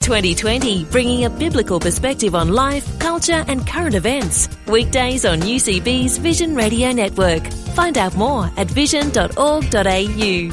2020, bringing a biblical perspective on life, culture, and current events. Weekdays on UCB's Vision Radio Network. Find out more at vision.org.au.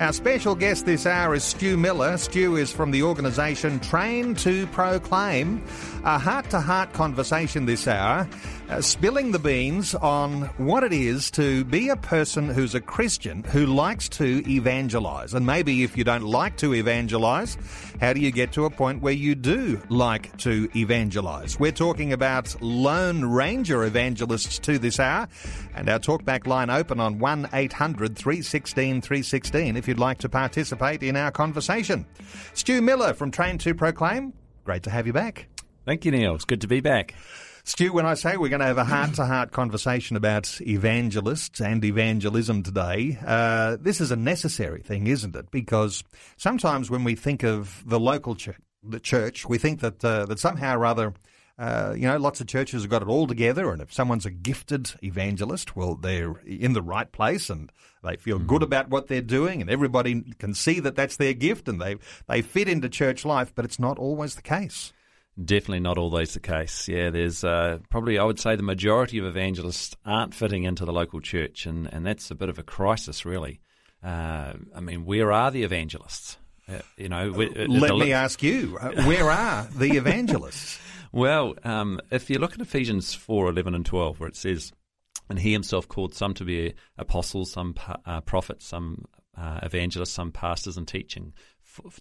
Our special guest this hour is Stu Miller. Stu is from the organisation Train to Proclaim. A heart to heart conversation this hour, uh, spilling the beans on what it is to be a person who's a Christian who likes to evangelise. And maybe if you don't like to evangelise, how do you get to a point where you do like to evangelise? We're talking about Lone Ranger evangelists to this hour, and our talkback line open on 1 800 316 316 if you'd like to participate in our conversation. Stu Miller from Train to Proclaim, great to have you back. Thank you, Neil. It's good to be back. Stu, when I say we're going to have a heart to heart conversation about evangelists and evangelism today, uh, this is a necessary thing, isn't it? Because sometimes when we think of the local church, the church, we think that uh, that somehow or other, uh, you know, lots of churches have got it all together, and if someone's a gifted evangelist, well, they're in the right place and they feel good about what they're doing, and everybody can see that that's their gift, and they they fit into church life. But it's not always the case. Definitely not always the case. Yeah, there's uh, probably, I would say, the majority of evangelists aren't fitting into the local church, and, and that's a bit of a crisis, really. Uh, I mean, where are the evangelists? Uh, you know, we, let the, me ask you, uh, where are the evangelists? well, um, if you look at Ephesians 4 11 and 12, where it says, and he himself called some to be apostles, some uh, prophets, some uh, evangelists, some pastors and teaching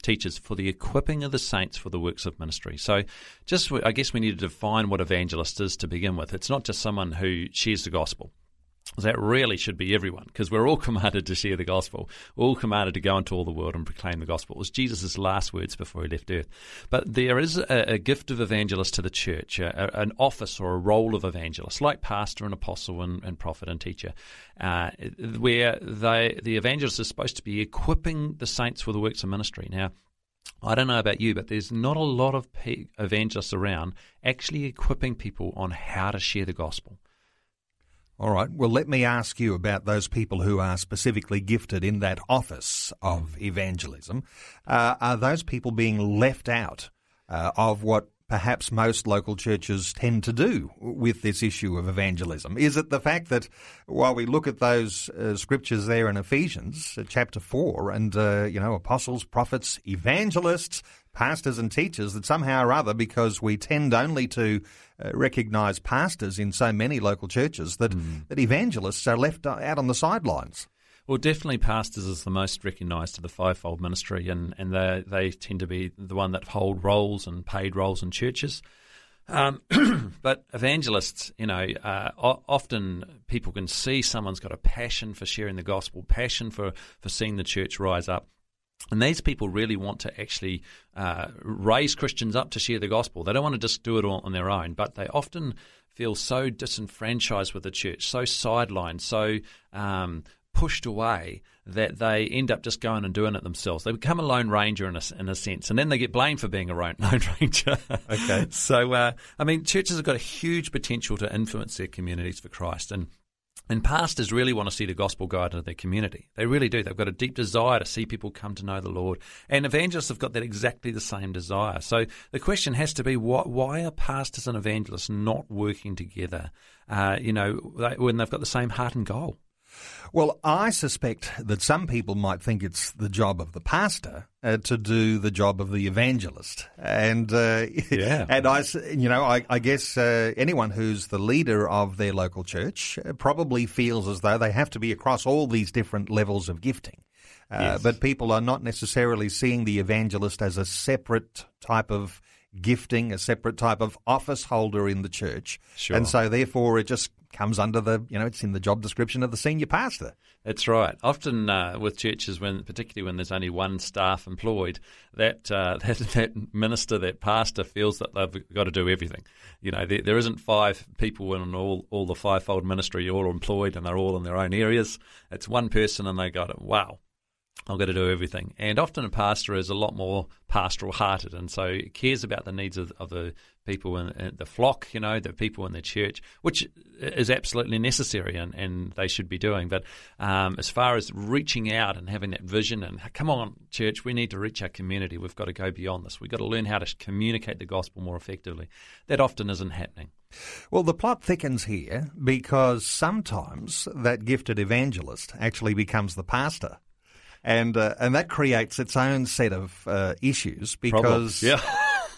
teachers for the equipping of the saints for the works of ministry. So, just I guess we need to define what evangelist is to begin with. It's not just someone who shares the gospel. That really should be everyone, because we're all commanded to share the gospel. All commanded to go into all the world and proclaim the gospel. It was Jesus' last words before he left earth. But there is a, a gift of evangelist to the church, a, an office or a role of evangelist, like pastor and apostle and, and prophet and teacher, uh, where they, the evangelist is supposed to be equipping the saints for the works of ministry. Now, I don't know about you, but there's not a lot of evangelists around actually equipping people on how to share the gospel. All right. Well, let me ask you about those people who are specifically gifted in that office of evangelism. Uh, are those people being left out uh, of what perhaps most local churches tend to do with this issue of evangelism? Is it the fact that while we look at those uh, scriptures there in Ephesians uh, chapter 4 and, uh, you know, apostles, prophets, evangelists, pastors and teachers that somehow or other, because we tend only to uh, recognise pastors in so many local churches, that, mm. that evangelists are left out on the sidelines. Well, definitely, pastors is the most recognised of the fivefold ministry, and, and they, they tend to be the one that hold roles and paid roles in churches. Um, but evangelists, you know, uh, often people can see someone's got a passion for sharing the gospel, passion for, for seeing the church rise up. And these people really want to actually uh, raise Christians up to share the gospel. They don't want to just do it all on their own, but they often feel so disenfranchised with the church, so sidelined, so um, pushed away that they end up just going and doing it themselves. They become a lone ranger in a, in a sense, and then they get blamed for being a lone ranger. okay. So, uh, I mean, churches have got a huge potential to influence their communities for Christ, and and pastors really want to see the gospel go out into their community. They really do. They've got a deep desire to see people come to know the Lord. And evangelists have got that exactly the same desire. So the question has to be why are pastors and evangelists not working together, uh, you know, when they've got the same heart and goal? Well, I suspect that some people might think it's the job of the pastor uh, to do the job of the evangelist, and uh, yeah, and I, you know, I, I guess uh, anyone who's the leader of their local church uh, probably feels as though they have to be across all these different levels of gifting. Uh, yes. But people are not necessarily seeing the evangelist as a separate type of gifting, a separate type of office holder in the church. Sure. And so therefore it just comes under the, you know, it's in the job description of the senior pastor. That's right. Often uh, with churches, when particularly when there's only one staff employed, that, uh, that that minister, that pastor, feels that they've got to do everything. You know, there, there isn't five people in all all the fivefold ministry all employed, and they're all in their own areas. It's one person, and they go, "Wow, I've got to do everything. And often a pastor is a lot more pastoral hearted and so cares about the needs of, of the people in, in, the flock, you know, the people in the church, which is absolutely necessary and, and they should be doing. But um, as far as reaching out and having that vision and come on, church, we need to reach our community. We've got to go beyond this. We've got to learn how to communicate the gospel more effectively. That often isn't happening. Well, the plot thickens here because sometimes that gifted evangelist actually becomes the pastor and uh, and that creates its own set of uh, issues because yeah.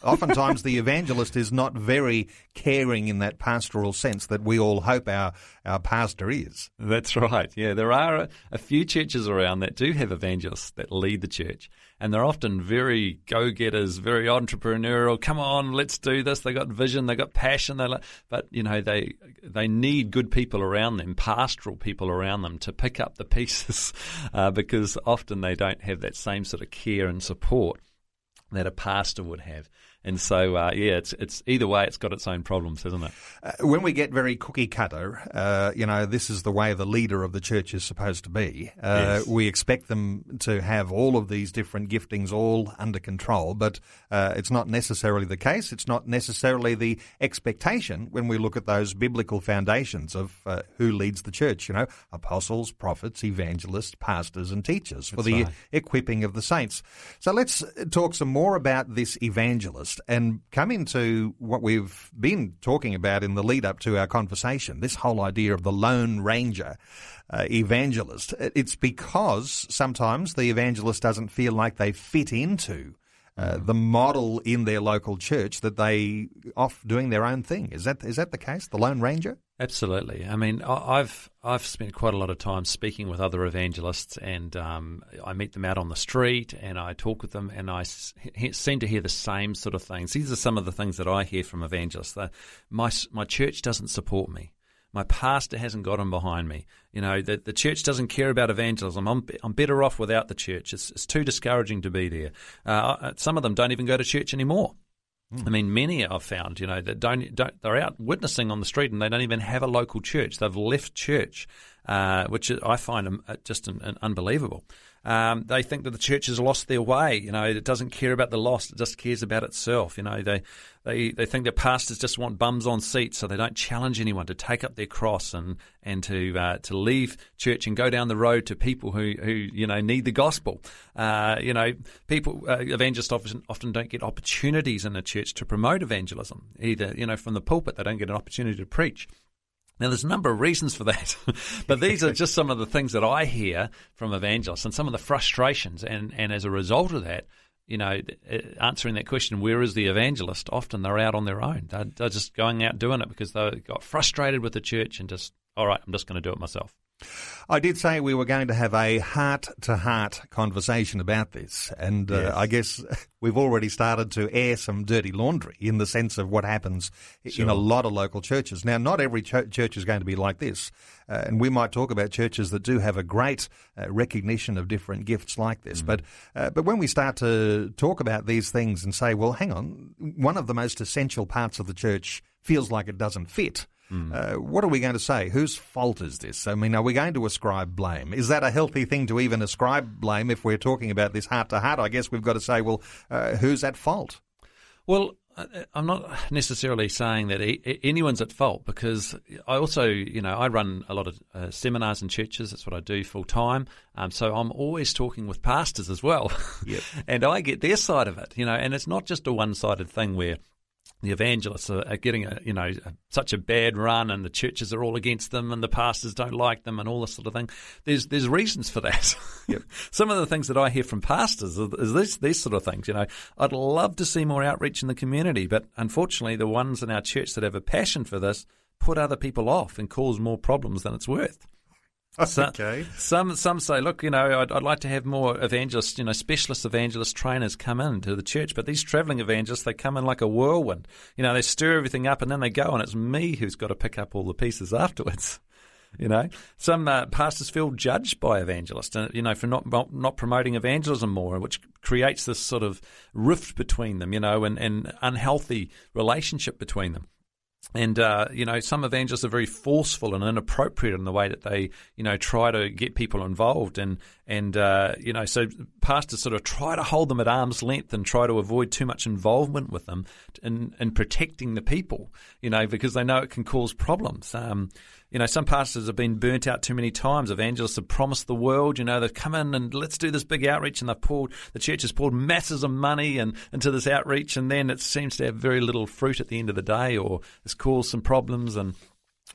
Oftentimes the evangelist is not very caring in that pastoral sense that we all hope our, our pastor is. That's right. Yeah, there are a, a few churches around that do have evangelists that lead the church, and they're often very go-getters, very entrepreneurial. Come on, let's do this. They got vision, they got passion. They, but you know, they they need good people around them, pastoral people around them, to pick up the pieces, uh, because often they don't have that same sort of care and support that a pastor would have. And so, uh, yeah, it's it's either way, it's got its own problems, hasn't it? Uh, when we get very cookie cutter, uh, you know, this is the way the leader of the church is supposed to be. Uh, yes. We expect them to have all of these different giftings all under control, but uh, it's not necessarily the case. It's not necessarily the expectation when we look at those biblical foundations of uh, who leads the church. You know, apostles, prophets, evangelists, pastors, and teachers for That's the right. equipping of the saints. So let's talk some more about this evangelist and come into what we've been talking about in the lead up to our conversation this whole idea of the Lone Ranger. Uh, evangelist. It's because sometimes the evangelist doesn't feel like they fit into uh, the model in their local church that they off doing their own thing. Is that is that the case? The Lone Ranger? Absolutely. I mean, I've I've spent quite a lot of time speaking with other evangelists, and um, I meet them out on the street, and I talk with them, and I seem to hear the same sort of things. These are some of the things that I hear from evangelists. My my church doesn't support me. My pastor hasn't got him behind me. You know, the, the church doesn't care about evangelism. I'm, I'm better off without the church. It's, it's too discouraging to be there. Uh, some of them don't even go to church anymore. I mean, many I've found, you know, that don't, don't they're out witnessing on the street and they don't even have a local church. They've left church, uh, which I find um, uh, just an, an unbelievable. Um, they think that the church has lost their way. You know, it doesn't care about the lost; it just cares about itself. You know, they they they think that pastors just want bums on seats, so they don't challenge anyone to take up their cross and and to uh, to leave church and go down the road to people who who you know need the gospel. Uh, you know, people uh, evangelists often often don't get opportunities in the church to promote evangelism. Either you know from the pulpit, they don't get an opportunity to preach. Now, there's a number of reasons for that, but these are just some of the things that I hear from evangelists and some of the frustrations. And, and as a result of that, you know, uh, answering that question, where is the evangelist? Often they're out on their own. They're, they're just going out doing it because they got frustrated with the church and just, all right, I'm just going to do it myself. I did say we were going to have a heart to heart conversation about this. And uh, Yes. I guess we've already started to air some dirty laundry in the sense of what happens in a lot of local churches. Now, not every ch- church is going to be like this. Uh, and we might talk about churches that do have a great uh, recognition of different gifts like this. But, uh, but when we start to talk about these things and say, well, hang on, one of the most essential parts of the church feels like it doesn't fit. Uh, what are we going to say? Whose fault is this? I mean, are we going to ascribe blame? Is that a healthy thing to even ascribe blame if we're talking about this heart to heart? I guess we've got to say, well, uh, who's at fault? Well, I'm not necessarily saying that anyone's at fault because I also, you know, I run a lot of uh, seminars in churches. That's what I do full time. Um, so I'm always talking with pastors as well. Yep. and I get their side of it, you know, and it's not just a one sided thing where the evangelists are, are getting a you know a, such a bad run, and the churches are all against them, and the pastors don't like them, and all this sort of thing. There's there's reasons for that. Yep. Some of the things that I hear from pastors is, is these these sort of things. You know, I'd love to see more outreach in the community, but unfortunately, the ones in our church that have a passion for this put other people off and cause more problems than it's worth. Okay. Some some say, look, you know, I'd, I'd, like to have more evangelists, you know, specialist evangelist trainers come into the church, but these travelling evangelists, they come in like a whirlwind. You know, they stir everything up and then they go, and it's me who's got to pick up all the pieces afterwards. You know, some uh, pastors feel judged by evangelists, uh, you know, for not, not, not promoting evangelism more, which creates this sort of rift between them, you know, and, and unhealthy relationship between them. And uh, you know, some evangelists are very forceful and inappropriate in the way that they, you know, try to get people involved, and and uh, you know, so pastors sort of try to hold them at arm's length and try to avoid too much involvement with them in in protecting the people, you know, because they know it can cause problems. Um, you know, some pastors have been burnt out too many times. Evangelists have promised the world, you know, they've come in and let's do this big outreach, and they've poured, the church has poured masses of money and, into this outreach, and then it seems to have very little fruit at the end of the day, or it's caused some problems. And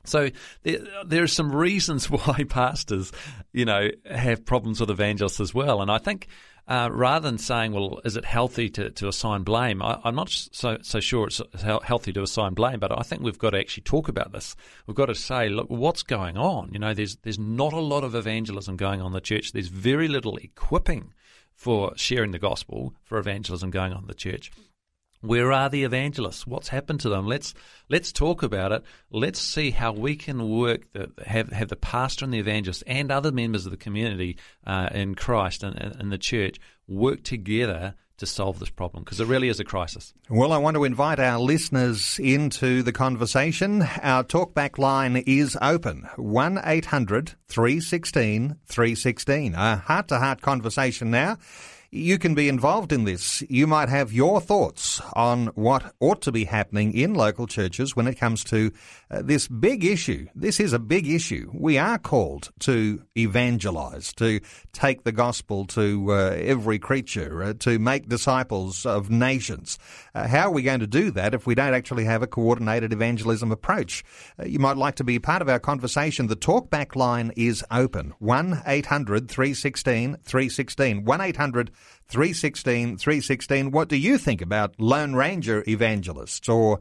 so there, there are some reasons why pastors, you know, have problems with evangelists as well. And I think uh, rather than saying, well, is it healthy to, to assign blame? I, am not so, so sure it's healthy to assign blame, but I think we've got to actually talk about this. We've got to say, look, what's going on? You know, there's, there's not a lot of evangelism going on in the church. There's very little equipping for sharing the gospel, for evangelism going on in the church. Where are the evangelists? What's happened to them? Let's let's talk about it. Let's see how we can work the, have have the pastor and the evangelist and other members of the community uh, in Christ and, and the church work together to solve this problem because it really is a crisis. Well, I want to invite our listeners into the conversation. Our talkback line is open 1 800 316 316. A heart to heart conversation now. You can be involved in this. You might have your thoughts on what ought to be happening in local churches when it comes to uh, this big issue. This is a big issue. We are called to evangelize, to take the gospel to uh, every creature, uh, to make disciples of nations. Uh, how are we going to do that if we don't actually have a coordinated evangelism approach? Uh, you might like to be part of our conversation. The talkback line is open 1 800 316 316. 1 800 316 316. What do you think about Lone Ranger evangelists? Or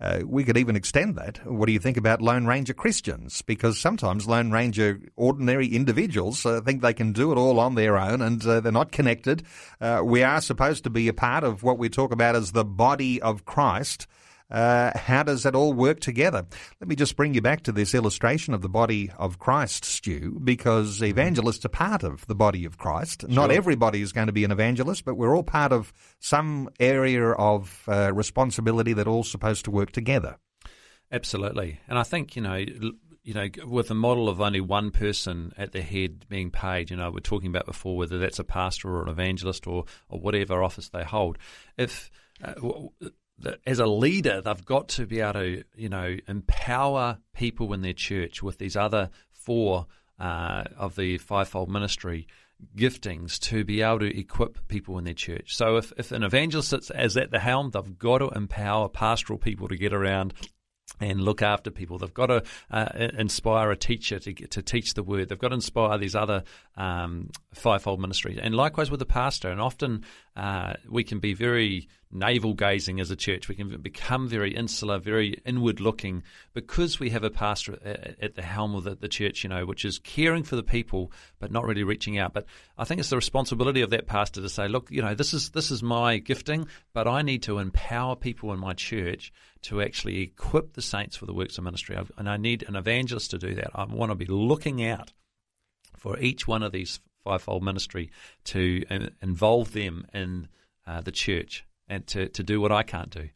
uh, we could even extend that. What do you think about Lone Ranger Christians? Because sometimes Lone Ranger ordinary individuals uh, think they can do it all on their own and uh, they're not connected. Uh, we are supposed to be a part of what we talk about as the body of Christ. Uh, how does that all work together? Let me just bring you back to this illustration of the body of Christ, Stu, because evangelists are part of the body of Christ. Sure. Not everybody is going to be an evangelist, but we're all part of some area of uh, responsibility that all supposed to work together. Absolutely. And I think, you know, you know, with the model of only one person at the head being paid, you know, we're talking about before whether that's a pastor or an evangelist or, or whatever office they hold. If uh, as a leader, they've got to be able to, you know, empower people in their church with these other four uh, of the fivefold ministry giftings to be able to equip people in their church. So if, if an evangelist as at the helm, they've got to empower pastoral people to get around and look after people. They've got to uh, inspire a teacher to to teach the word. They've got to inspire these other um, fivefold ministries, and likewise with the pastor. And often uh, we can be very navel gazing as a church. We can become very insular, very inward looking because we have a pastor at the helm of the, the, church, you know, which is caring for the people but not really reaching out. But I think it's the responsibility of that pastor to say, look, you know, this is this is my gifting, but I need to empower people in my church to actually equip the saints for the works of ministry. And I need an evangelist to do that. I want to be looking out for each one of these fivefold ministry to uh, involve them in uh, the church and to, to do what I can't do.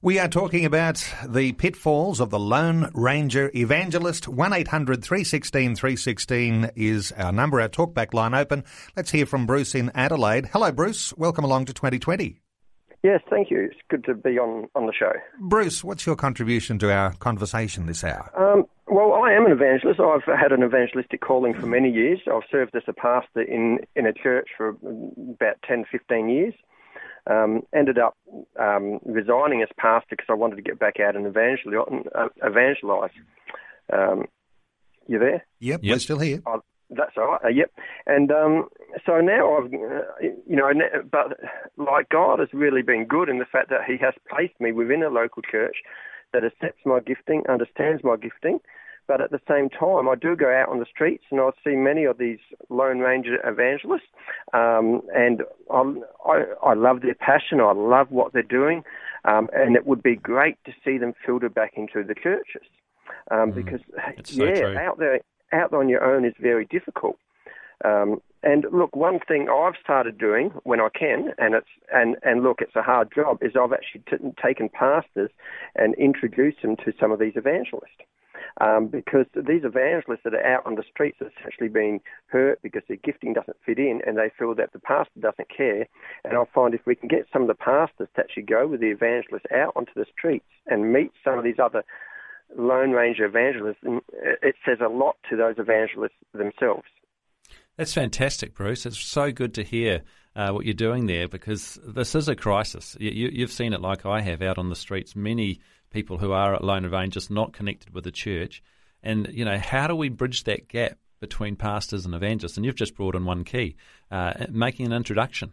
We are talking about the pitfalls of the Lone Ranger Evangelist. 1 800 316 316 is our number, our talkback line open. Let's hear from Bruce in Adelaide. Hello, Bruce. Welcome along to 2020. Yes, thank you. It's good to be on, on the show. Bruce, what's your contribution to our conversation this hour? Um, well, I am an evangelist. I've had an evangelistic calling for many years. I've served as a pastor in, in a church for about 10, 15 years. Um, ended up um, resigning as pastor because I wanted to get back out and uh, evangelize. Um, you there? Yep, yep, we're still here. Oh, that's all right. Uh, yep. And um, so now I've, uh, you know, but like God has really been good in the fact that He has placed me within a local church that accepts my gifting, understands my gifting, But at the same time, I do go out on the streets and I see many of these Lone Ranger evangelists, um, and I, I, I love their passion. I love what they're doing, um, and it would be great to see them filtered back into the churches, um, mm, because yeah, so out there, out on your own is very difficult. Um, and look, one thing I've started doing when I can, and it's and and look, it's a hard job, is I've actually t- taken pastors and introduced them to some of these evangelists. Um, because these evangelists that are out on the streets are essentially being hurt because their gifting doesn't fit in and they feel that the pastor doesn't care. And I find if we can get some of the pastors to actually go with the evangelists out onto the streets and meet some of these other Lone Ranger evangelists, it says a lot to those evangelists themselves. That's fantastic, Bruce. It's so good to hear uh, what you're doing there because this is a crisis. You, have seen it like I have out on the streets. Many people who are at Lone Ranger just not connected with the church. And, you know, how do we bridge that gap between pastors and evangelists? And you've just brought in one key, uh, making an introduction.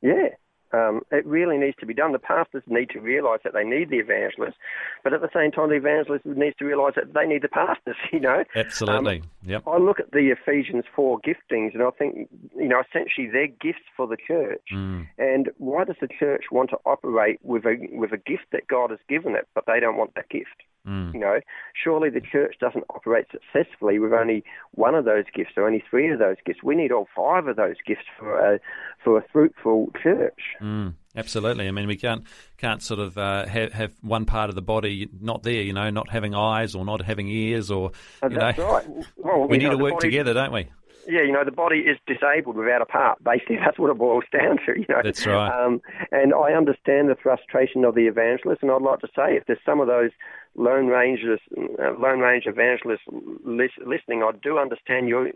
Yeah, um, it really needs to be done. The pastors need to realise that they need the evangelists, but at the same time, the evangelists needs to realise that they need the pastors. You know, absolutely. Um, yep. I look at the Ephesians four giftings, and I think you know essentially they're gifts for the church. Mm. And why does the church want to operate with a with a gift that God has given it, but they don't want that gift? Mm. You know, surely the church doesn't operate successfully with only one of those gifts or only three of those gifts. We need all five of those gifts for a for a fruitful church. Mm, absolutely. I mean, we can't can't sort of uh, have, have one part of the body not there. You know, not having eyes or not having ears, or you That's know, right. Well, we need know, to work body, together, don't we? yeah, you know, the body is disabled without a part. Basically, that's what it boils down to. You know, that's right. Um, and I understand the frustration of the evangelist, and I'd like to say, if there's some of those Lone Rangers, uh, Lone Ranger evangelists listening, I do understand your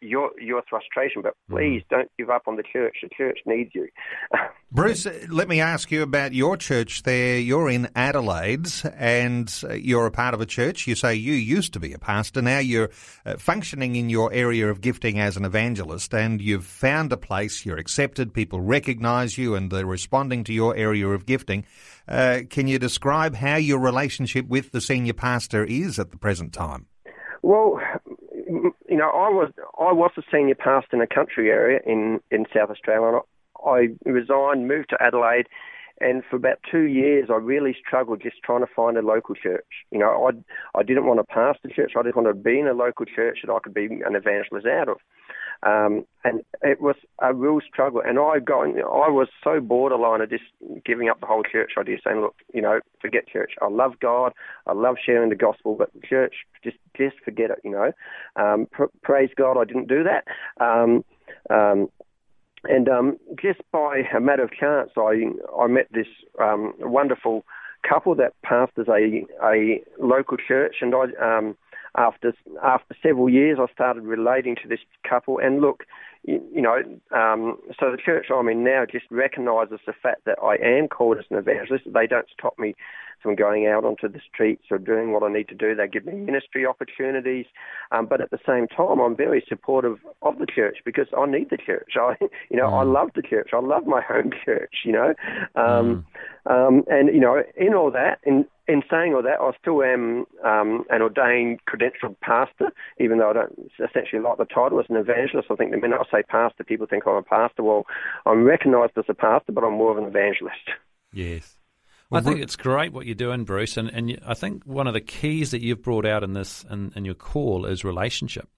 your your frustration, but mm. please don't give up on the church. The church needs you. Bruce, let me ask you about your church there. You're in Adelaide and you're a part of a church. You say you used to be a pastor. Now you're uh, functioning in your area of gifting as an evangelist and you've found a place. You're accepted. People recognize you and they're responding to your area of gifting. Uh, can you describe how your relationship with the senior pastor is at the present time? Well, you know, I was I was a senior pastor in a country area in in South Australia. I resigned, moved to Adelaide, and for about two years, I really struggled just trying to find a local church. You know, I I didn't want to pastor church. I just wanted to be in a local church that I could be an evangelist out of. Um, and it was a real struggle. And I got, I was so borderline of just giving up the whole church idea, saying, look, you know, forget church. I love God. I love sharing the gospel, but church, just, just forget it. You know, um, pr- praise God, I didn't do that. Um, um, and um, just by a matter of chance, I I met this um, wonderful couple that pastors a a local church, and I um, after after several years, I started relating to this couple. And look, you, you know, um, so the church I'm in now just recognises the fact that I am called as an evangelist. They don't stop me from going out onto the streets or doing what I need to do. They give me ministry opportunities, um, but at the same time, I'm very supportive of the church because I need the church. I, you know, mm. I love the church. I love my home church. You know, um, mm. um, and you know, in all that, in in saying all that, I still am um, an ordained credentialed pastor, even though I don't essentially like the title as an evangelist. I think the minute I say pastor, people think I'm a pastor. Well, I'm recognised as a pastor, but I'm more of an evangelist. Yes. Well, I think it's great what you're doing, Bruce, and, and I think one of the keys that you've brought out in this in, in your call is relationship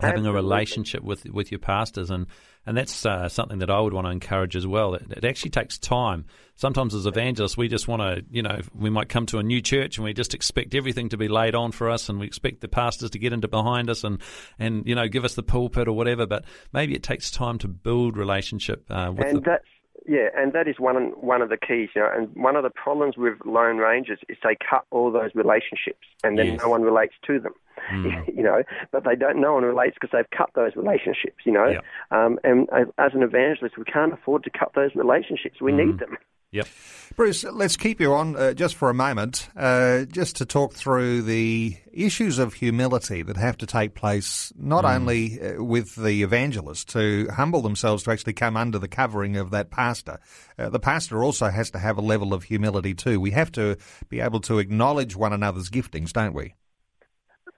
having a relationship with with your pastors and and that's uh, something that I would want to encourage as well. It, it, actually takes time. Sometimes as evangelists, we just want to, you know, we might come to a new church and we just expect everything to be laid on for us, and we expect the pastors to get into behind us and and you know give us the pulpit or whatever. But maybe it takes time to build relationship uh, with. And the, that's yeah, and that is one one of the keys, you know. And one of the problems with Lone Rangers is they cut all those relationships, and then yes. no one relates to them, mm. you know. But they don't. No one relates because they've cut those relationships, you know. Yep. Um, and as an evangelist, we can't afford to cut those relationships. We mm. need them. Yep. Bruce, let's keep you on uh, just for a moment, uh, just to talk through the issues of humility that have to take place, not mm. only uh, with the evangelist to humble themselves to actually come under the covering of that pastor. Uh, the pastor also has to have a level of humility too. We have to be able to acknowledge one another's giftings, don't we?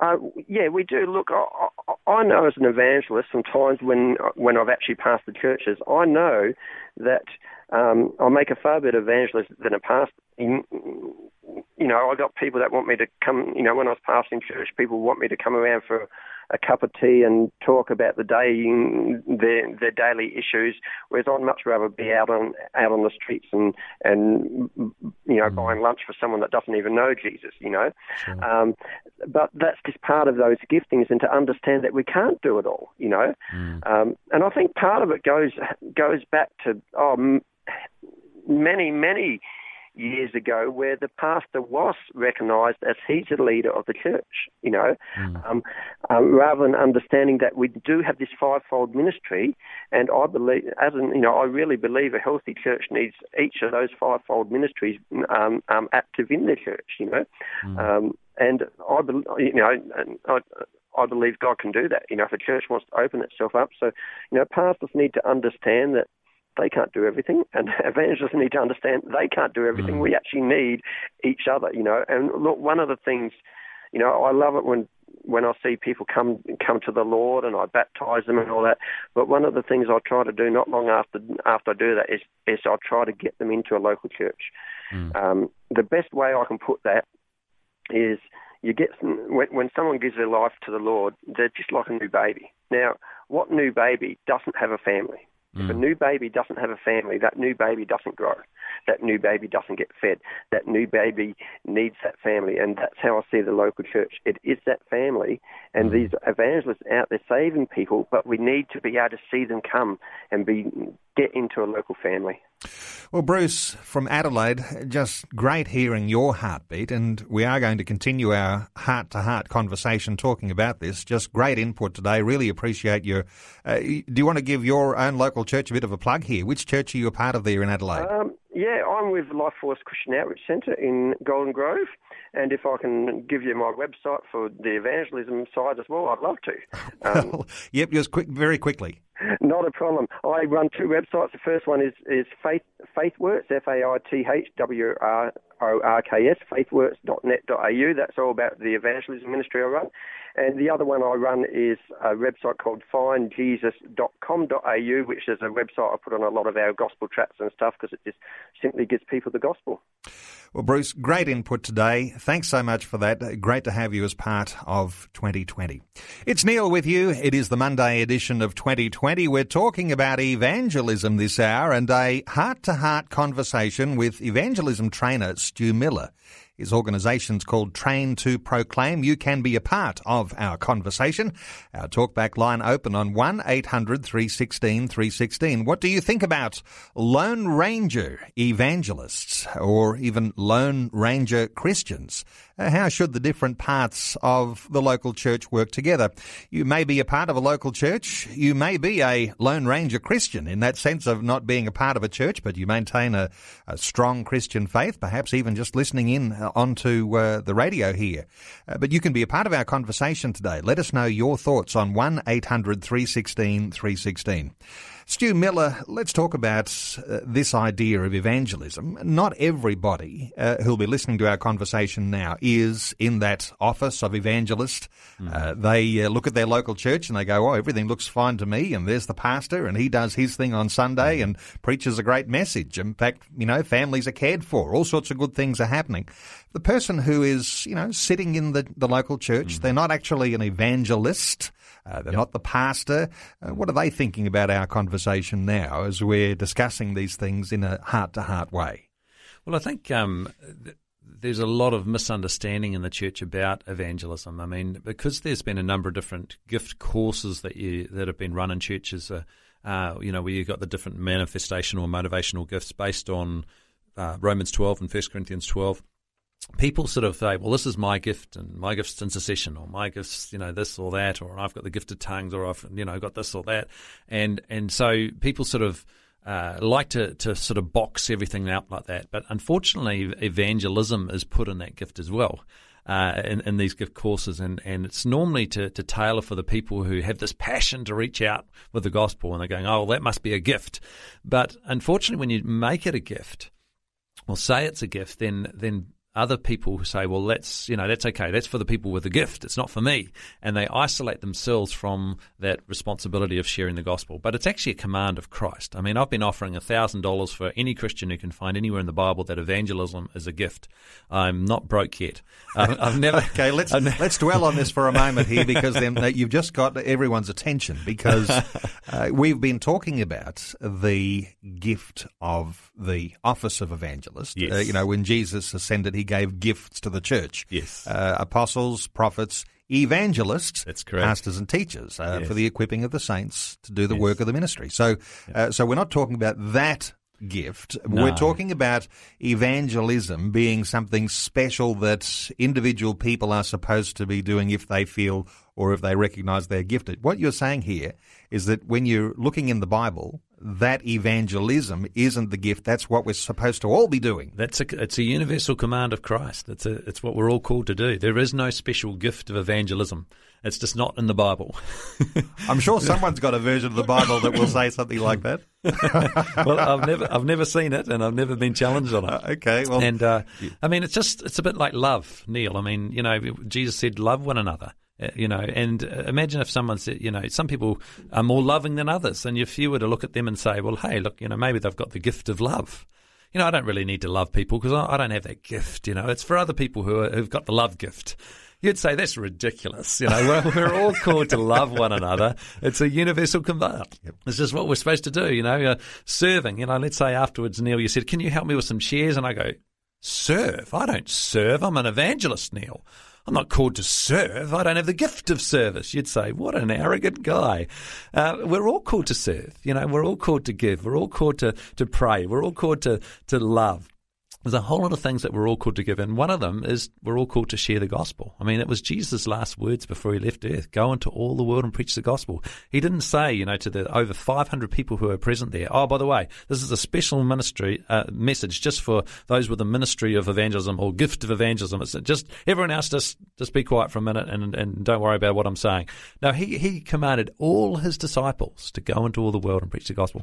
Uh, yeah, we do. Look, I, I, I know as an evangelist, sometimes when when I've actually pastored churches, I know that um, I make a far better evangelist than a pastor. In, you know, I got people that want me to come. You know, when I was pastoring church, people want me to come around for a cup of tea and talk about the day, their their daily issues. Whereas I'd much rather be out on out on the streets and and you know mm. buying lunch for someone that doesn't even know Jesus. You know, sure. um, but that's just part of those giftings, and to understand that we can't do it all. You know, mm. um, and I think part of it goes goes back to oh many many years ago where the pastor was recognised as he's the leader of the church, you know, mm. um, um, rather than understanding that we do have this fivefold ministry. And I believe, as in, you know, I really believe a healthy church needs each of those fivefold ministries um, um active in the church, you know. Mm. and I, you know, I, I believe God can do that. You know, if a church wants to open itself up, so you know, pastors need to understand that they can't do everything, and evangelists need to understand they can't do everything. Mm. We actually need each other, you know. And look, one of the things, you know, I love it when when I see people come come to the Lord and I baptize them and all that. But one of the things I try to do not long after after I do that is is I try to get them into a local church. Mm. Um, the best way I can put that is you get when, when someone gives their life to the Lord, they're just like a new baby. Now, what new baby doesn't have a family? Mm. If a mm. new baby doesn't have a family, that new baby doesn't grow. That new baby doesn't get fed. That new baby needs that family. And that's how I see the local church. It is that family. And mm. these evangelists out there saving people, but we need to be able to see them come and be get into a local family. Well, Bruce from Adelaide, just great hearing your heartbeat, and we are going to continue our heart to heart conversation talking about this. Just great input today. Really appreciate your. Uh, do you want to give your own local church a bit of a plug here? Which church are you a part of there in Adelaide? Um, yeah, I'm with Life Force Christian Outreach Centre in Golden Grove. And if I can give you my website for the evangelism side as well, I'd love to. Um, yep, just quick, very quickly. Not a problem. I run two websites. The first one is, is Faith FaithWorks, F A I T H W R O R K S, faithworks.net.au. That's all about the evangelism ministry I run. And the other one I run is a website called findjesus.com.au, which is a website I put on a lot of our gospel tracts and stuff because it just simply gives people the gospel. Well, Bruce, great input today. Thanks so much for that. Great to have you as part of 2020. It's Neil with you. It is the Monday edition of 2020. We're talking about evangelism this hour and a heart to heart conversation with evangelism trainer Stu Miller. His organisation's called Train to Proclaim. You can be a part of our conversation. Our talkback line open on 1 800 316 316. What do you think about Lone Ranger evangelists or even Lone Ranger Christians? Uh, how should the different parts of the local church work together? You may be a part of a local church. You may be a Lone Ranger Christian in that sense of not being a part of a church, but you maintain a, a strong Christian faith, perhaps even just listening in uh, onto uh, the radio here. Uh, but you can be a part of our conversation today. Let us know your thoughts on 1 800 316 316. Stu Miller, let's talk about uh, this idea of evangelism. Not everybody uh, who'll be listening to our conversation now is in that office of evangelist. Mm. Uh, they uh, look at their local church and they go, "Oh, everything looks fine to me." And there's the pastor, and he does his thing on Sunday mm. and preaches a great message. In fact, you know, families are cared for. All sorts of good things are happening. The person who is, you know, sitting in the, the local church, mm. they're not actually an evangelist. Uh, they're yep. not the pastor. Uh, what are they thinking about our conversation now as we're discussing these things in a heart to heart way? Well, I think um, th- there's a lot of misunderstanding in the church about evangelism. I mean, because there's been a number of different gift courses that you that have been run in churches. Uh, uh you know, where you've got the different manifestational or motivational gifts based on uh, Romans 12 and 1 Corinthians 12 people sort of say, well, this is my gift and my gift's intercession or my gift's, you know, this or that, or I've got the gift of tongues or I've, you know, got this or that. And, and so people sort of, uh, like to, to sort of box everything out like that. But unfortunately, evangelism is put in that gift as well. Uh, in, in, these gift courses, and, and it's normally to, to tailor for the people who have this passion to reach out with the gospel, and they're going, "Oh, that must be a gift." But unfortunately, when you make it a gift, or say it's a gift, then then other people who say, well, that's, you know, that's okay. That's for the people with the gift. It's not for me. And they isolate themselves from that responsibility of sharing the gospel. But it's actually a command of Christ. I mean, I've been offering $1,000 for any Christian who can find anywhere in the Bible that evangelism is a gift. I'm not broke yet. I've, I've never. okay, let's, let's dwell on this for a moment here because then you've just got everyone's attention because uh, we've been talking about the gift of the office of evangelist. Yes. Uh, you know, when Jesus ascended, he gave gifts to the church. Yes. Uh, apostles, prophets, evangelists, That's correct. pastors and teachers uh, Yes. for the equipping of the saints to do the Yes. work of the ministry. So, uh, so we're not talking about that gift. We're talking about evangelism being something special that individual people are supposed to be doing if they feel or if they recognize they're gifted. What you're saying here is that when you're looking in the Bible, that evangelism isn't the gift. That's what we're supposed to all be doing. That's a, it's a universal command of Christ. It's a, it's what we're all called to do. There is no special gift of evangelism. It's just not in the Bible. I'm sure someone's got a version of the Bible that will say something like that. well, I've never, I've never seen it, and I've never been challenged on it. Okay, well, and uh, I mean, it's just, it's a bit like love, Neil. I mean, you know, Jesus said, "Love one another." Uh, You know, and uh, imagine if someone said, you know, some people are more loving than others, and if you were to look at them and say, well, hey, look, you know, maybe they've got the gift of love. You know, I don't really need to love people because I, I don't have that gift. You know, it's for other people who are, who've got the love gift. You'd say that's ridiculous. You know, we're, we're all called to love one another. It's a universal command. It's just what we're supposed to do. You know, uh, serving. You know, let's say afterwards, Neil, you said, "Can you help me with some shares?" And I go, "Serve? I don't serve. I'm an evangelist, Neil." I'm not called to serve. I don't have the gift of service. You'd say, what an arrogant guy. Uh, we're all called to serve. You know, we're all called to give. We're all called to, to pray. We're all called to, to love. There's a whole lot of things that we're all called to give, and one of them is we're all called to share the gospel. I mean, it was Jesus' last words before he left earth go into all the world and preach the gospel. He didn't say, you know, to the over 500 people who are present there, oh, by the way, this is a special ministry uh, message just for those with a ministry of evangelism or gift of evangelism. It's just everyone else just, just be quiet for a minute and, and don't worry about what I'm saying. No, he, he commanded all his disciples to go into all the world and preach the gospel.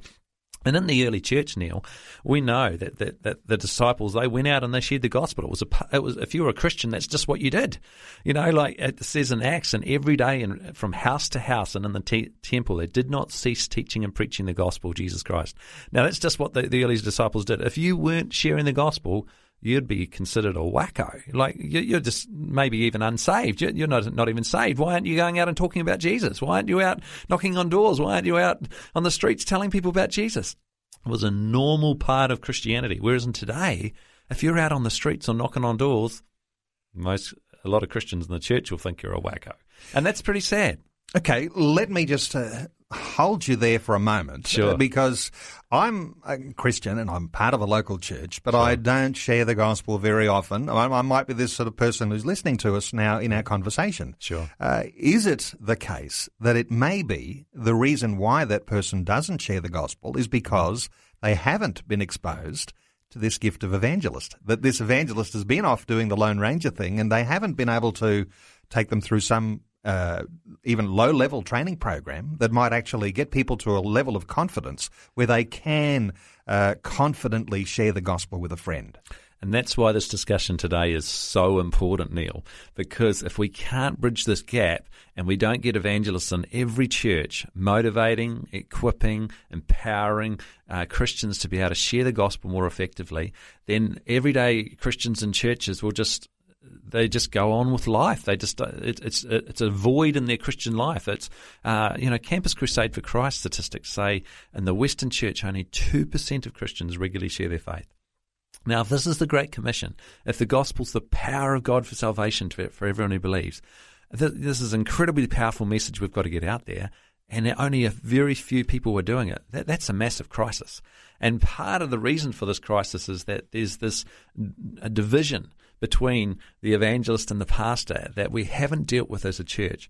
And in the early church, Neil, we know that, that, that the disciples they went out and they shared the gospel. It was a it was if you were a Christian, that's just what you did. You know, like it says in Acts, and every day and from house to house and in the te- temple, they did not cease teaching and preaching the gospel of Jesus Christ. Now that's just what the, the early disciples did. If you weren't sharing the gospel, you'd be considered a wacko. Like you- you're just maybe even unsaved. You're not not even saved. Why aren't you going out and talking about Jesus? Why aren't you out knocking on doors? Why aren't you out on the streets telling people about Jesus? It was a normal part of Christianity. Whereas in today, if you're out on the streets or knocking on doors, most a lot of Christians in the church will think you're a wacko, and that's pretty sad. Okay, let me just uh, hold you there for a moment. Sure. because I'm a Christian and I'm part of a local church, but I don't share the gospel very often. I, I might be this sort of person who's listening to us now in our conversation. Sure. Uh, is it the case that it may be the reason why that person doesn't share the gospel is because they haven't been exposed to this gift of evangelist? That this evangelist has been off doing the Lone Ranger thing and they haven't been able to take them through some uh, even low level training program that might actually get people to a level of confidence where they can uh, confidently share the gospel with a friend. And that's why this discussion today is so important, Neil, because if we can't bridge this gap and we don't get evangelists in every church motivating, equipping, empowering uh, Christians to be able to share the gospel more effectively, then everyday Christians in churches will just they just go on with life. They just it, it's it's a void in their Christian life. It's uh, you know Campus Crusade for Christ statistics say in the Western Church only two percent of Christians regularly share their faith. Now, if this is the Great Commission, if the gospel's the power of God for salvation to, for everyone who believes, th- this is an incredibly powerful message we've got to get out there. And only a very few people are doing it. That, that's a massive crisis. And part of the reason for this crisis is that there's this a division between the evangelist and the pastor that we haven't dealt with as a church.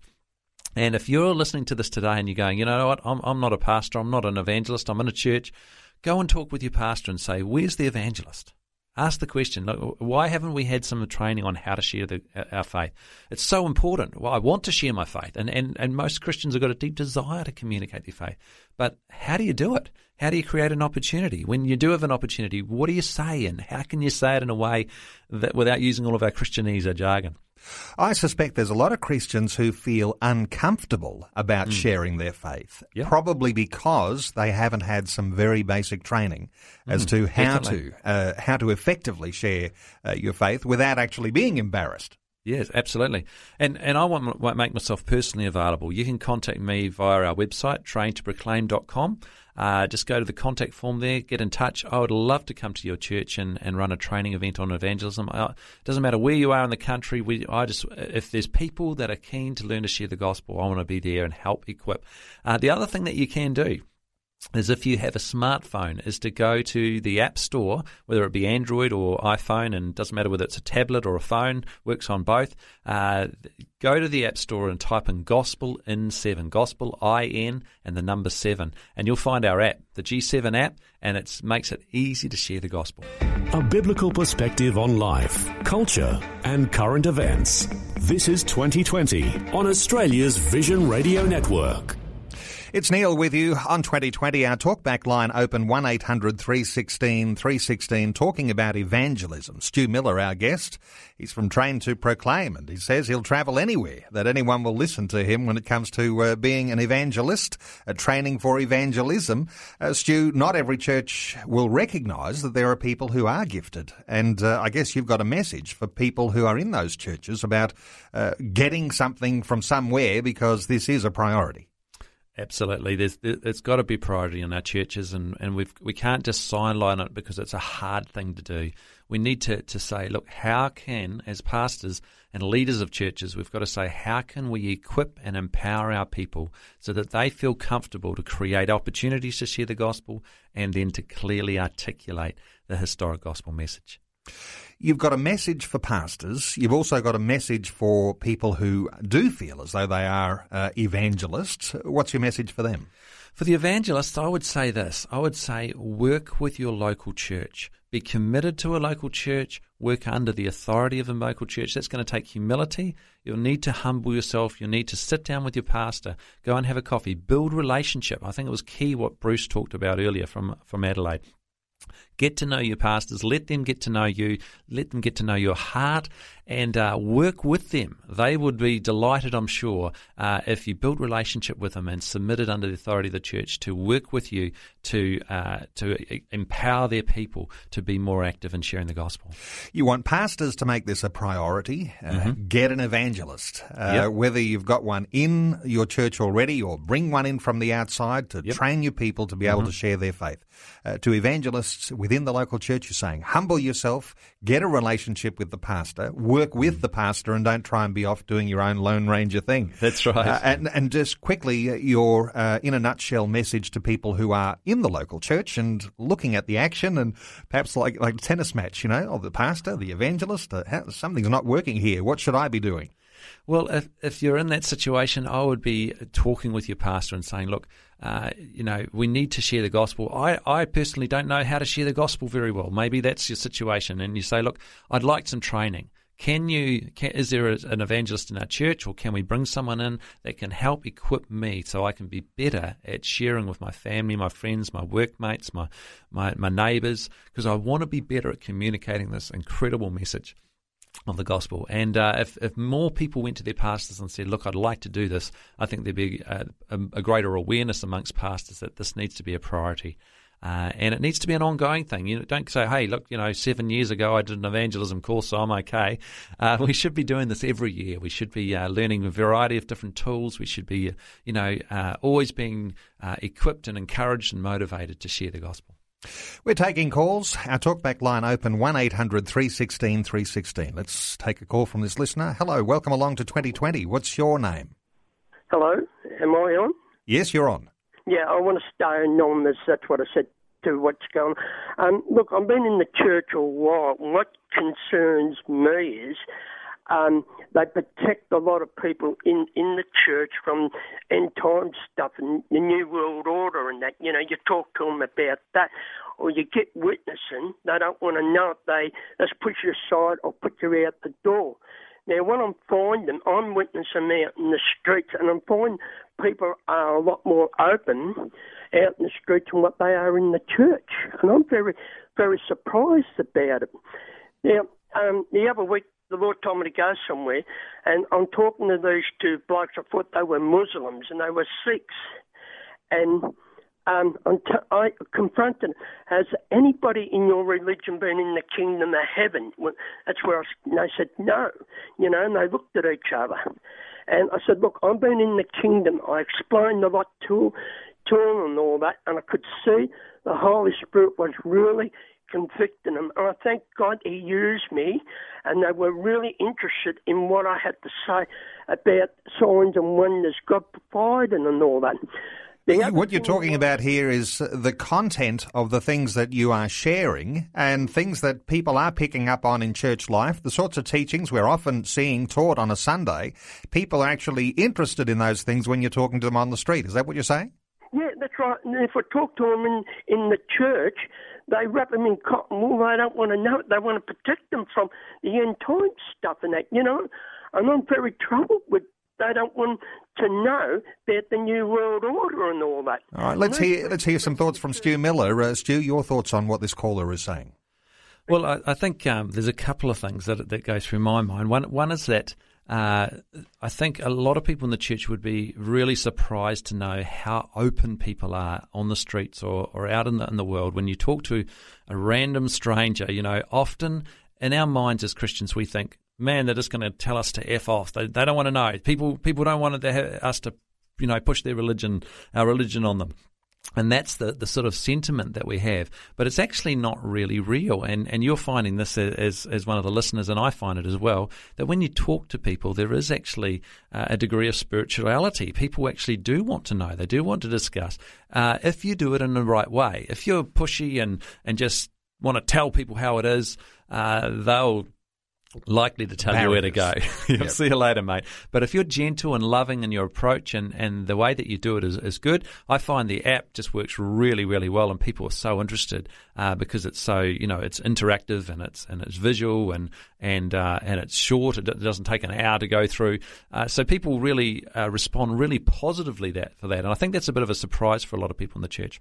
And if you're listening to this today and you're going, you know what, I'm, I'm not a pastor, I'm not an evangelist, I'm in a church, go and talk with your pastor and say, where's the evangelist? Ask the question, look, why haven't we had some training on how to share the, uh, our faith? It's so important. Well, I want to share my faith, and, and, and most Christians have got a deep desire to communicate their faith. But how do you do it? How do you create an opportunity? When you do have an opportunity, what do you say, and how can you say it in a way that without using all of our Christianese jargon? I suspect there's a lot of Christians who feel uncomfortable about mm. sharing their faith, yep. probably because they haven't had some very basic training as mm, to how definitely. to uh, how to effectively share uh, your faith without actually being embarrassed. Yes, absolutely. And and I want to make myself personally available. You can contact me via our website, traintoproclaim.com. Uh, just go to the contact form there, get in touch. I would love to come to your church and, and run a training event on evangelism. Uh, it doesn't matter where you are in the country. We, I just, if there's people that are keen to learn to share the gospel, I want to be there and help equip. Uh, the other thing that you can do is if you have a smartphone, is to go to the App Store, whether it be Android or iPhone, and doesn't matter whether it's a tablet or a phone, works on both. Uh, go to the App Store and type in Gospel in 7, Gospel I N and the number 7, and you'll find our app, the G7 app, and it makes it easy to share the gospel. A biblical perspective on life, culture, and current events. This is 2020 on Australia's Vision Radio Network. It's Neil with you on 2020. Our talkback line open 1800 316 316 talking about evangelism. Stu Miller, our guest, he's from Train to Proclaim and he says he'll travel anywhere that anyone will listen to him when it comes to uh, being an evangelist, a training for evangelism. Uh, Stu, not every church will recognise that there are people who are gifted and uh, I guess you've got a message for people who are in those churches about uh, getting something from somewhere because this is a priority. Absolutely, there's it's got to be priority in our churches, and, and we've we can't just sideline it because it's a hard thing to do. We need to, to say, look, how can as pastors and leaders of churches, we've got to say, how can we equip and empower our people so that they feel comfortable to create opportunities to share the gospel and then to clearly articulate the historic gospel message. You've got a message for pastors. You've also got a message for people who do feel as though they are uh, evangelists. What's your message for them? For the evangelists, I would say this. I would say work with your local church. Be committed to a local church. Work under the authority of a local church. That's going to take humility. You'll need to humble yourself. You'll need to sit down with your pastor. Go and have a coffee. Build relationship. I think it was key what Bruce talked about earlier from, from Adelaide. Get to know your pastors. Let them get to know you. Let them get to know your heart and uh, work with them. They would be delighted, I'm sure, uh, if you built relationship with them and submitted under the authority of the church to work with you to uh, to empower their people to be more active in sharing the gospel. You want pastors to make this a priority. Uh, mm-hmm. Get an evangelist, uh, yep. whether you've got one in your church already or bring one in from the outside to yep. train your people to be able mm-hmm. to share their faith. Uh, to evangelists within the local church, you're saying humble yourself, get a relationship with the pastor work with the pastor and don't try and be off doing your own Lone Ranger thing. That's right. Uh, and, and just quickly, uh, your, uh, in a nutshell, message to people who are in the local church and looking at the action and perhaps like, like a tennis match, you know, of the pastor, the evangelist, uh, something's not working here. What should I be doing? Well, if, if you're in that situation, I would be talking with your pastor and saying, look, uh, you know, we need to share the gospel. I, I personally don't know how to share the gospel very well. Maybe that's your situation. And you say, look, I'd like some training. Can you? Can, is there an evangelist in our church, or can we bring someone in that can help equip me so I can be better at sharing with my family, my friends, my workmates, my my, my neighbours? Because I want to be better at communicating this incredible message of the gospel. And uh, if, if more people went to their pastors and said, Look, I'd like to do this, I think there'd be a, a, a greater awareness amongst pastors that this needs to be a priority. Uh, and it needs to be an ongoing thing. You don't say, "Hey, look, you know, seven years ago I did an evangelism course, so I'm okay." Uh, we should be doing this every year. We should be uh, learning a variety of different tools. We should be, you know, uh, always being uh, equipped and encouraged and motivated to share the gospel. We're taking calls. Our talkback line open one 316 316 Let's take a call from this listener. Hello, welcome along to 2020. What's your name? Hello, am I on? Yes, you're on. Yeah, I want to stay anonymous. That's what I said to what's going on. Um, look, I've been in the church a while. What concerns me is um, they protect a lot of people in, in the church from end time stuff and the New World Order and that. You know, you talk to them about that, or you get witnessing. They don't want to know it. They just push you aside or put you out the door. Now, when I'm finding, I'm witnessing out in the streets, and I'm finding people are a lot more open out in the streets than what they are in the church, and I'm very, very surprised about it. Now, um, the other week, the Lord told me to go somewhere, and I'm talking to these two blokes. I thought they were Muslims, and they were Sikhs, and um, I confronted, has anybody in your religion been in the kingdom of heaven? Well, that's where I, and they said, no, you know, and they looked at each other. And I said, look, I've been in the kingdom. I explained a lot to, to them and all that, and I could see the Holy Spirit was really convicting them. And I thank God He used me, and they were really interested in what I had to say about signs and wonders God provided and all that. What you're talking about here is the content of the things that you are sharing and things that people are picking up on in church life, the sorts of teachings we're often seeing taught on a Sunday. People are actually interested in those things when you're talking to them on the street. Is that what you're saying? Yeah, that's right. And if I talk to them in, in the church, they wrap them in cotton wool. They don't want to know it. They want to protect them from the end time stuff and that, you know. And I'm very troubled with they don't want to know about the new world order and all that. All right, let's hear let's hear some thoughts from Stu Miller. Uh, Stu, your thoughts on what this caller is saying? Well, I, I think um, there's a couple of things that that go through my mind. One one is that. Uh, I think a lot of people in the church would be really surprised to know how open people are on the streets or, or out in the, in the world. When you talk to a random stranger, you know, often in our minds as Christians, we think, man, they're just going to tell us to f off. They, they don't want to know. People people don't want to us to, you know, push their religion, our religion on them. And that's the, the sort of sentiment that we have. But it's actually not really real. And, and you're finding this as, as one of the listeners, and I find it as well, that when you talk to people, there is actually uh, a degree of spirituality. People actually do want to know, they do want to discuss. Uh, if you do it in the right way, if you're pushy and, and just want to tell people how it is, uh, they'll likely to tell you where to go. You'll yep. see you later, mate. But if you're gentle and loving in your approach and, and the way that you do it is, is good, I find the app just works really, really well, and people are so interested uh, because it's so you know it's interactive and it's and it's visual and and uh, and it's short. It doesn't take an hour to go through, uh, so people really uh, respond really positively that for that, and I think that's a bit of a surprise for a lot of people in the church.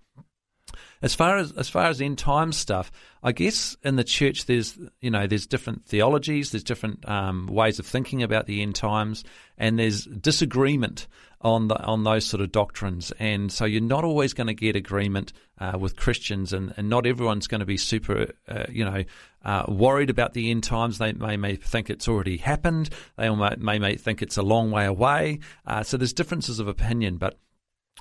As far as as far as end time stuff, I guess in the church there's you know there's different theologies, there's different um, ways of thinking about the end times, and there's disagreement on the on those sort of doctrines, and so you're not always going to get agreement uh, with Christians, and, and not everyone's going to be super uh, you know uh, worried about the end times. They may, may think it's already happened. They may, may, may think it's a long way away. Uh, so there's differences of opinion, but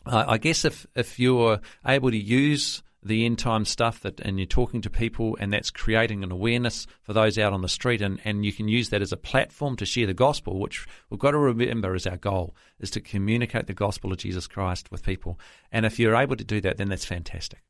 I guess if if you're able to use the end time stuff that and you're talking to people and that's creating an awareness for those out on the street and, and you can use that as a platform to share the gospel which we've got to remember is our goal is to communicate the gospel of Jesus Christ with people. And if you're able to do that then that's fantastic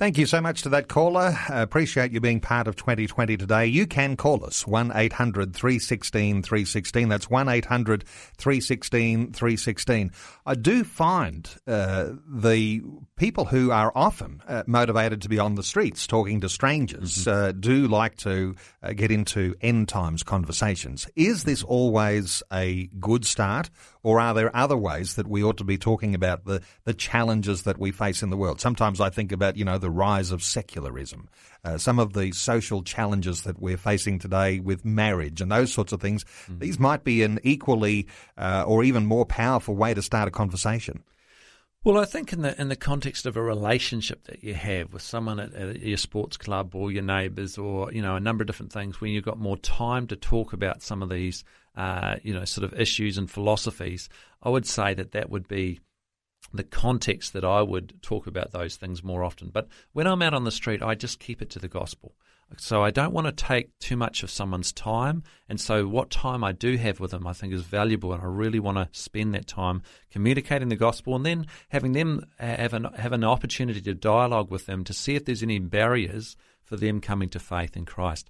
Thank you so much to that caller. I appreciate you being part of 2020 today. You can call us 1 800 316 316. That's 1 800 316 316. I do find uh, the people who are often uh, motivated to be on the streets talking to strangers mm-hmm. uh, do like to uh, get into end times conversations. Is this always a good start, or are there other ways that we ought to be talking about the, the challenges that we face in the world? Sometimes I think about, you know, the rise of secularism, uh, some of the social challenges that we're facing today with marriage and those sorts of things. Mm-hmm. These might be an equally uh, or even more powerful way to start a conversation. Well, I think in the in the context of a relationship that you have with someone at, at, your sports club or your neighbours or you know a number of different things, when you've got more time to talk about some of these uh, you know sort of issues and philosophies, I would say that that would be the context that I would talk about those things more often. But when I'm out on the street, I just keep it to the gospel. So I don't want to take too much of someone's time. And so what time I do have with them, I think is valuable. And I really want to spend that time communicating the gospel and then having them have an, have an opportunity to dialogue with them to see if there's any barriers for them coming to faith in Christ.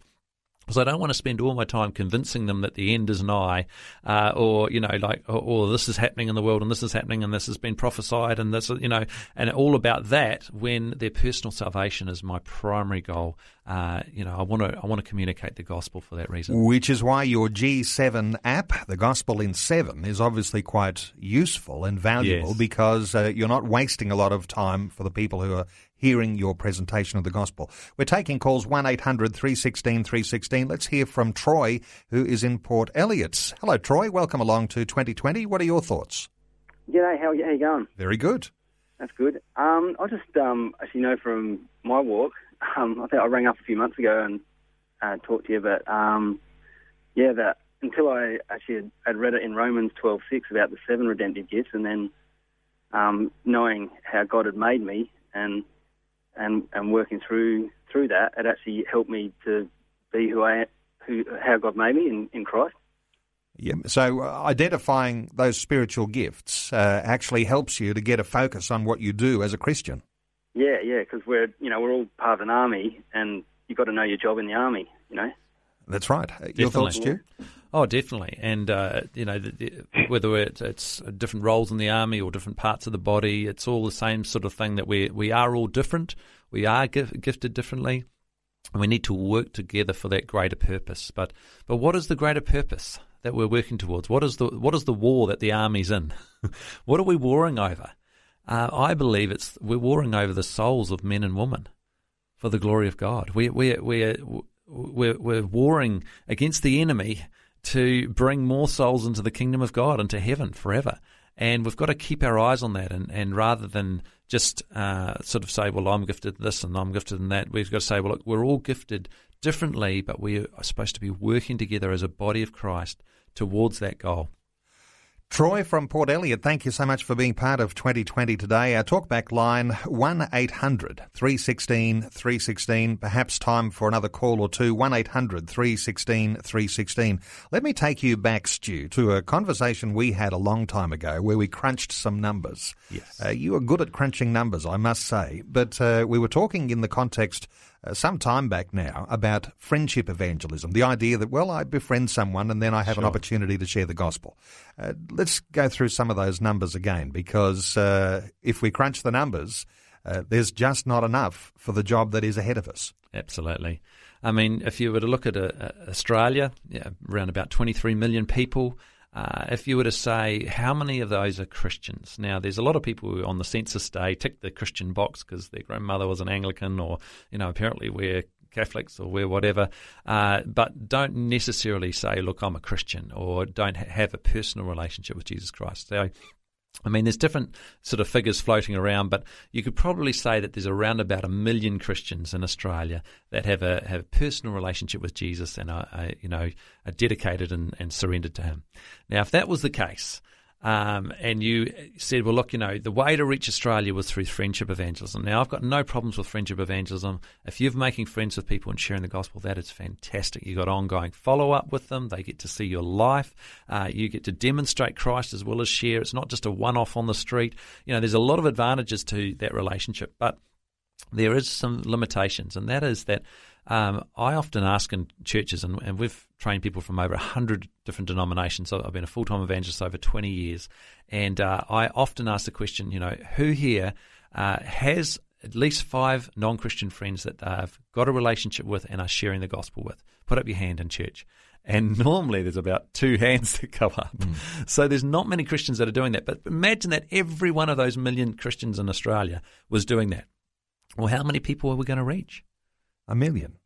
Because I don't want to spend all my time convincing them that the end is nigh, uh, or you know, like, or, or, this is happening in the world, and this is happening, and this has been prophesied, and this, you know, and all about that. When their personal salvation is my primary goal, uh, you know, I want to I want to communicate the gospel for that reason. Which is why your G7 app, the Gospel in Seven, is obviously quite useful and valuable Yes. because uh, you're not wasting a lot of time for the people who are hearing your presentation of the gospel. We're taking calls 1 800 316 316. Let's hear from Troy, who is in Port Elliot. Hello, Troy. Welcome along to 2020. What are your thoughts? G'day, how, how you going? Very good. That's good. Um, I just um, actually know from my walk. Um, I think I rang up a few months ago and uh, talked to you, but um, yeah, that until I actually had, had read it in Romans twelve six about the seven redemptive gifts, and then um, knowing how God had made me and and and working through through that, it actually helped me to be who I who how God made me in, in Christ. Yeah. So uh, identifying those spiritual gifts uh, actually helps you to get a focus on what you do as a Christian. Yeah, yeah, because we're you know we're all part of an army, and you've got to know your job in the army. You know. That's right. Uh, Your thoughts, Stu? Oh, definitely. And, uh, you know, the, the, whether it's, it's different roles in the army or different parts of the body, it's all the same sort of thing that we, we are all different. We are gif- gifted differently. And we need to work together for that greater purpose. But, but what is the greater purpose that we're working towards? What is the, what is the war that the army's in? what are we warring over? Uh, I believe it's, we're warring over the souls of men and women for the glory of God. We, we, we're, we're, we're warring against the enemy to bring more souls into the kingdom of God, into heaven forever. And we've got to keep our eyes on that. And, and rather than just uh, sort of say, well, I'm gifted this and I'm gifted in that, we've got to say, well, look, we're all gifted differently, but we are supposed to be working together as a body of Christ towards that goal. Troy from Port Elliot, thank you so much for being part of 2020 today. Our talkback line 1 800 316 316. Perhaps time for another call or two. 1 800 316 316. Let me take you back, Stu, to a conversation we had a long time ago where we crunched some numbers. Yes. Uh, you are good at crunching numbers, I must say, but uh, we were talking in the context uh, some time back now about friendship evangelism. The idea that, well, I befriend someone and then I have an opportunity to share the gospel. Uh, let's go through some of those numbers again because uh, if we crunch the numbers, uh, there's just not enough for the job that is ahead of us. Absolutely. I mean, if you were to look at uh, Australia, yeah, around about 23 million people, uh, if you were to say how many of those are Christians, now there's a lot of people who on the census day tick the Christian box because their grandmother was an Anglican or, you know, apparently we're Catholics or we're whatever, uh, but don't necessarily say, look, I'm a Christian or don't ha- have a personal relationship with Jesus Christ. So I mean, there's different sort of figures floating around, but you could probably say that there's around about a million Christians in Australia that have a have a personal relationship with Jesus and are, are you know are dedicated and, and surrendered to Him. Now, if that was the case, um, and you said, well, look, you know, the way to reach Australia was through friendship evangelism. Now, I've got no problems with friendship evangelism. If you're making friends with people and sharing the gospel, that is fantastic. You've got ongoing follow up with them. They get to see your life. Uh, you get to demonstrate Christ as well as share. It's not just a one off on the street. You know, there's a lot of advantages to that relationship, but there is some limitations, and that is that um, I often ask in churches, and, and we've trained people from over 100 different denominations. I've been a full time evangelist over 20 years, and uh, I often ask the question, you know, who here uh, has at least five non Christian friends that they've got a relationship with and are sharing the gospel with? Put up your hand in church. And normally there's about two hands that go up. So there's not many Christians that are doing that. But imagine that every one of those million Christians in Australia was doing that. Well, how many people are we going to reach? A million.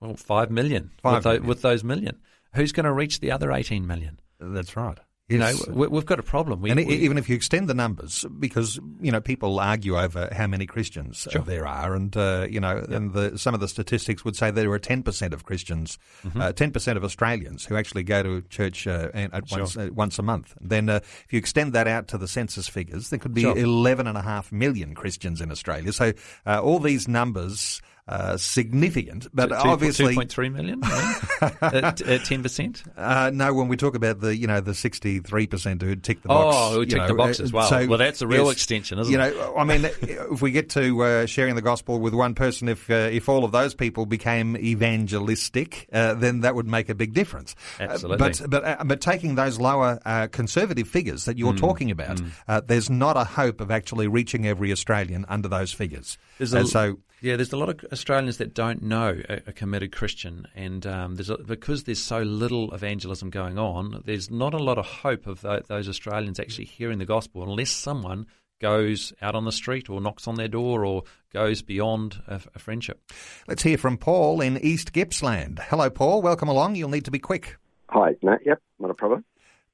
Well, five million, Five with, million. with those million. Who's going to reach the other 18 million? That's right. You know, we, we've got a problem. We, and we- even if you extend the numbers, because you know people argue over how many Christians uh, Sure. there are, and uh, you know, and the, some of the statistics would say there are ten percent of Christians, Mm-hmm. ten percent of Australians who actually go to church uh, at once uh, once a month. Then, uh, if you extend that out to the census figures, there could be Sure. eleven and a half million Christians in Australia. So, uh, all these numbers. Uh, significant. But Two- obviously, 2.3 million yeah? at, at 10%. uh, no, when we talk about the you know the sixty three percent who tick the box, Oh, who tick know, the box uh, as well. Well, that's a real extension, isn't you it? know, I mean, if we get to uh, sharing the gospel with one person, if uh, if all of those people became evangelistic, uh, then that would make a big difference. Uh, Absolutely. but but uh, but taking those lower uh, conservative figures that Mm, you're talking about, uh, there's not a hope of actually reaching every Australian under those figures. There's And a- so. Yeah, there's a lot of Australians that don't know a, a committed Christian, and um, there's a, because there's so little evangelism going on, there's not a lot of hope of tho- those Australians actually hearing the gospel unless someone goes out on the street or knocks on their door or goes beyond a, a friendship. Let's hear from Paul in East Gippsland. Hello, Paul. Welcome along. You'll need to be quick. Hi, no, yep, not a problem.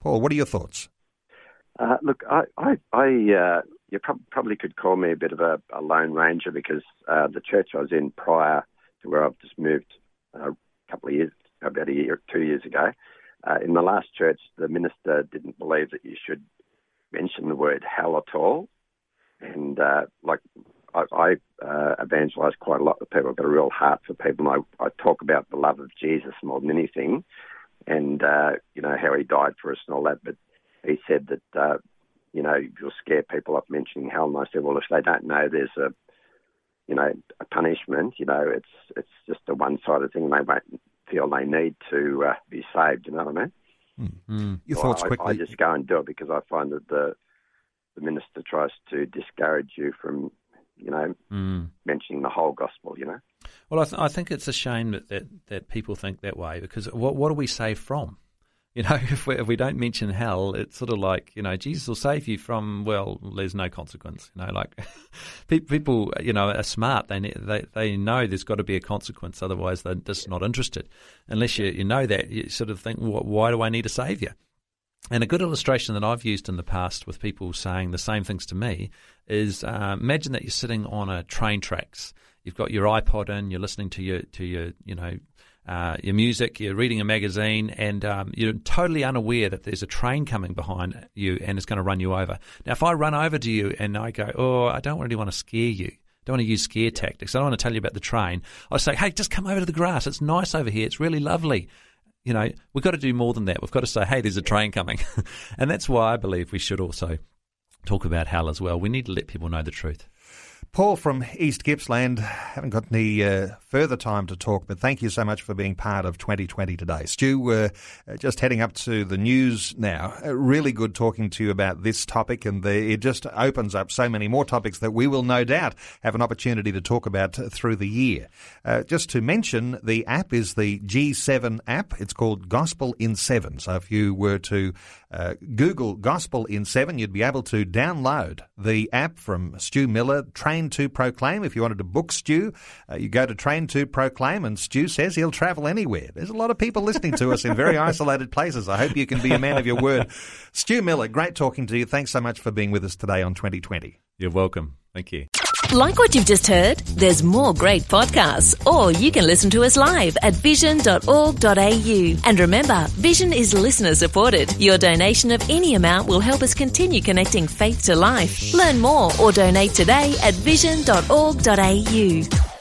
Paul, what are your thoughts? Uh, look, I, I, I uh, you prob- probably could call me a bit of a, a lone ranger because uh, the church I was in prior to where I've just moved uh, a couple of years, about a year or two years ago, uh, in the last church, the minister didn't believe that you should mention the word hell at all. And uh, like I, I uh, evangelise quite a lot with people. I've got a real heart for people, and I, I talk about the love of Jesus more than anything, and uh, you know how he died for us and all that. But he said that you know you'll scare people off mentioning hell, and I said, well, if they don't know there's a you know a punishment, you know it's it's just a one-sided thing, they won't feel they need to uh, be saved. You know what I mean? Hmm. Hmm. Your So thoughts I, quickly. I just go and do it because I find that the the minister tries to discourage you from, you know, hmm. mentioning the whole gospel. You know. Well, I, th- I think it's a shame that, that, that people think that way because what what do we save from? You know, if we, if we don't mention hell, it's sort of like you know Jesus will save you from well, there's no consequence. You know, like people you know are smart. They they they know there's got to be a consequence, otherwise they're just not interested. Unless you you know that, you sort of think, "Wh- why do I need a savior? And a good illustration that I've used in the past with people saying the same things to me is uh, imagine that you're sitting on a train tracks. You've got your iPod in, you're listening to your to your you know uh, your music, you're reading a magazine, and um, you're totally unaware that there's a train coming behind you and it's going to run you over. Now, if I run over to you and I go, "Oh, I don't really want to scare you," don't want to use scare tactics. I don't want to tell you about the train. I say, "Hey, just come over to the grass. It's nice over here. It's really lovely." you know, we've got to do more than that. We've got to say, hey, there's a train coming. and that's why I believe we should also talk about hell as well. We need to let people know the truth. Paul from East Gippsland, haven't got any uh, further time to talk, but thank you so much for being part of 2020 today. Stu, uh, uh, just heading up to the news now. Uh, really good talking to you about this topic, and the, it just opens up so many more topics that we will no doubt have an opportunity to talk about through the year. Just to mention, the app is the G7 app. It's called Gospel in Seven. So if you were to uh, Google Gospel in Seven, you'd be able to download the app from Stu Miller, Train to Proclaim. If you wanted to book Stu, uh, you go to Train to Proclaim, and Stu says he'll travel anywhere. There's a lot of people listening to us in very isolated places. I hope you can be a man of your word. Stu Miller, great talking to you. Thanks so much for being with us today on 2020. You're welcome. Thank you. Like what you've just heard? There's more great podcasts, or you can listen to us live at vision.org.au. And remember, Vision is listener supported. Your donation of any amount will help us continue connecting faith to life. Learn more or donate today at vision.org.au.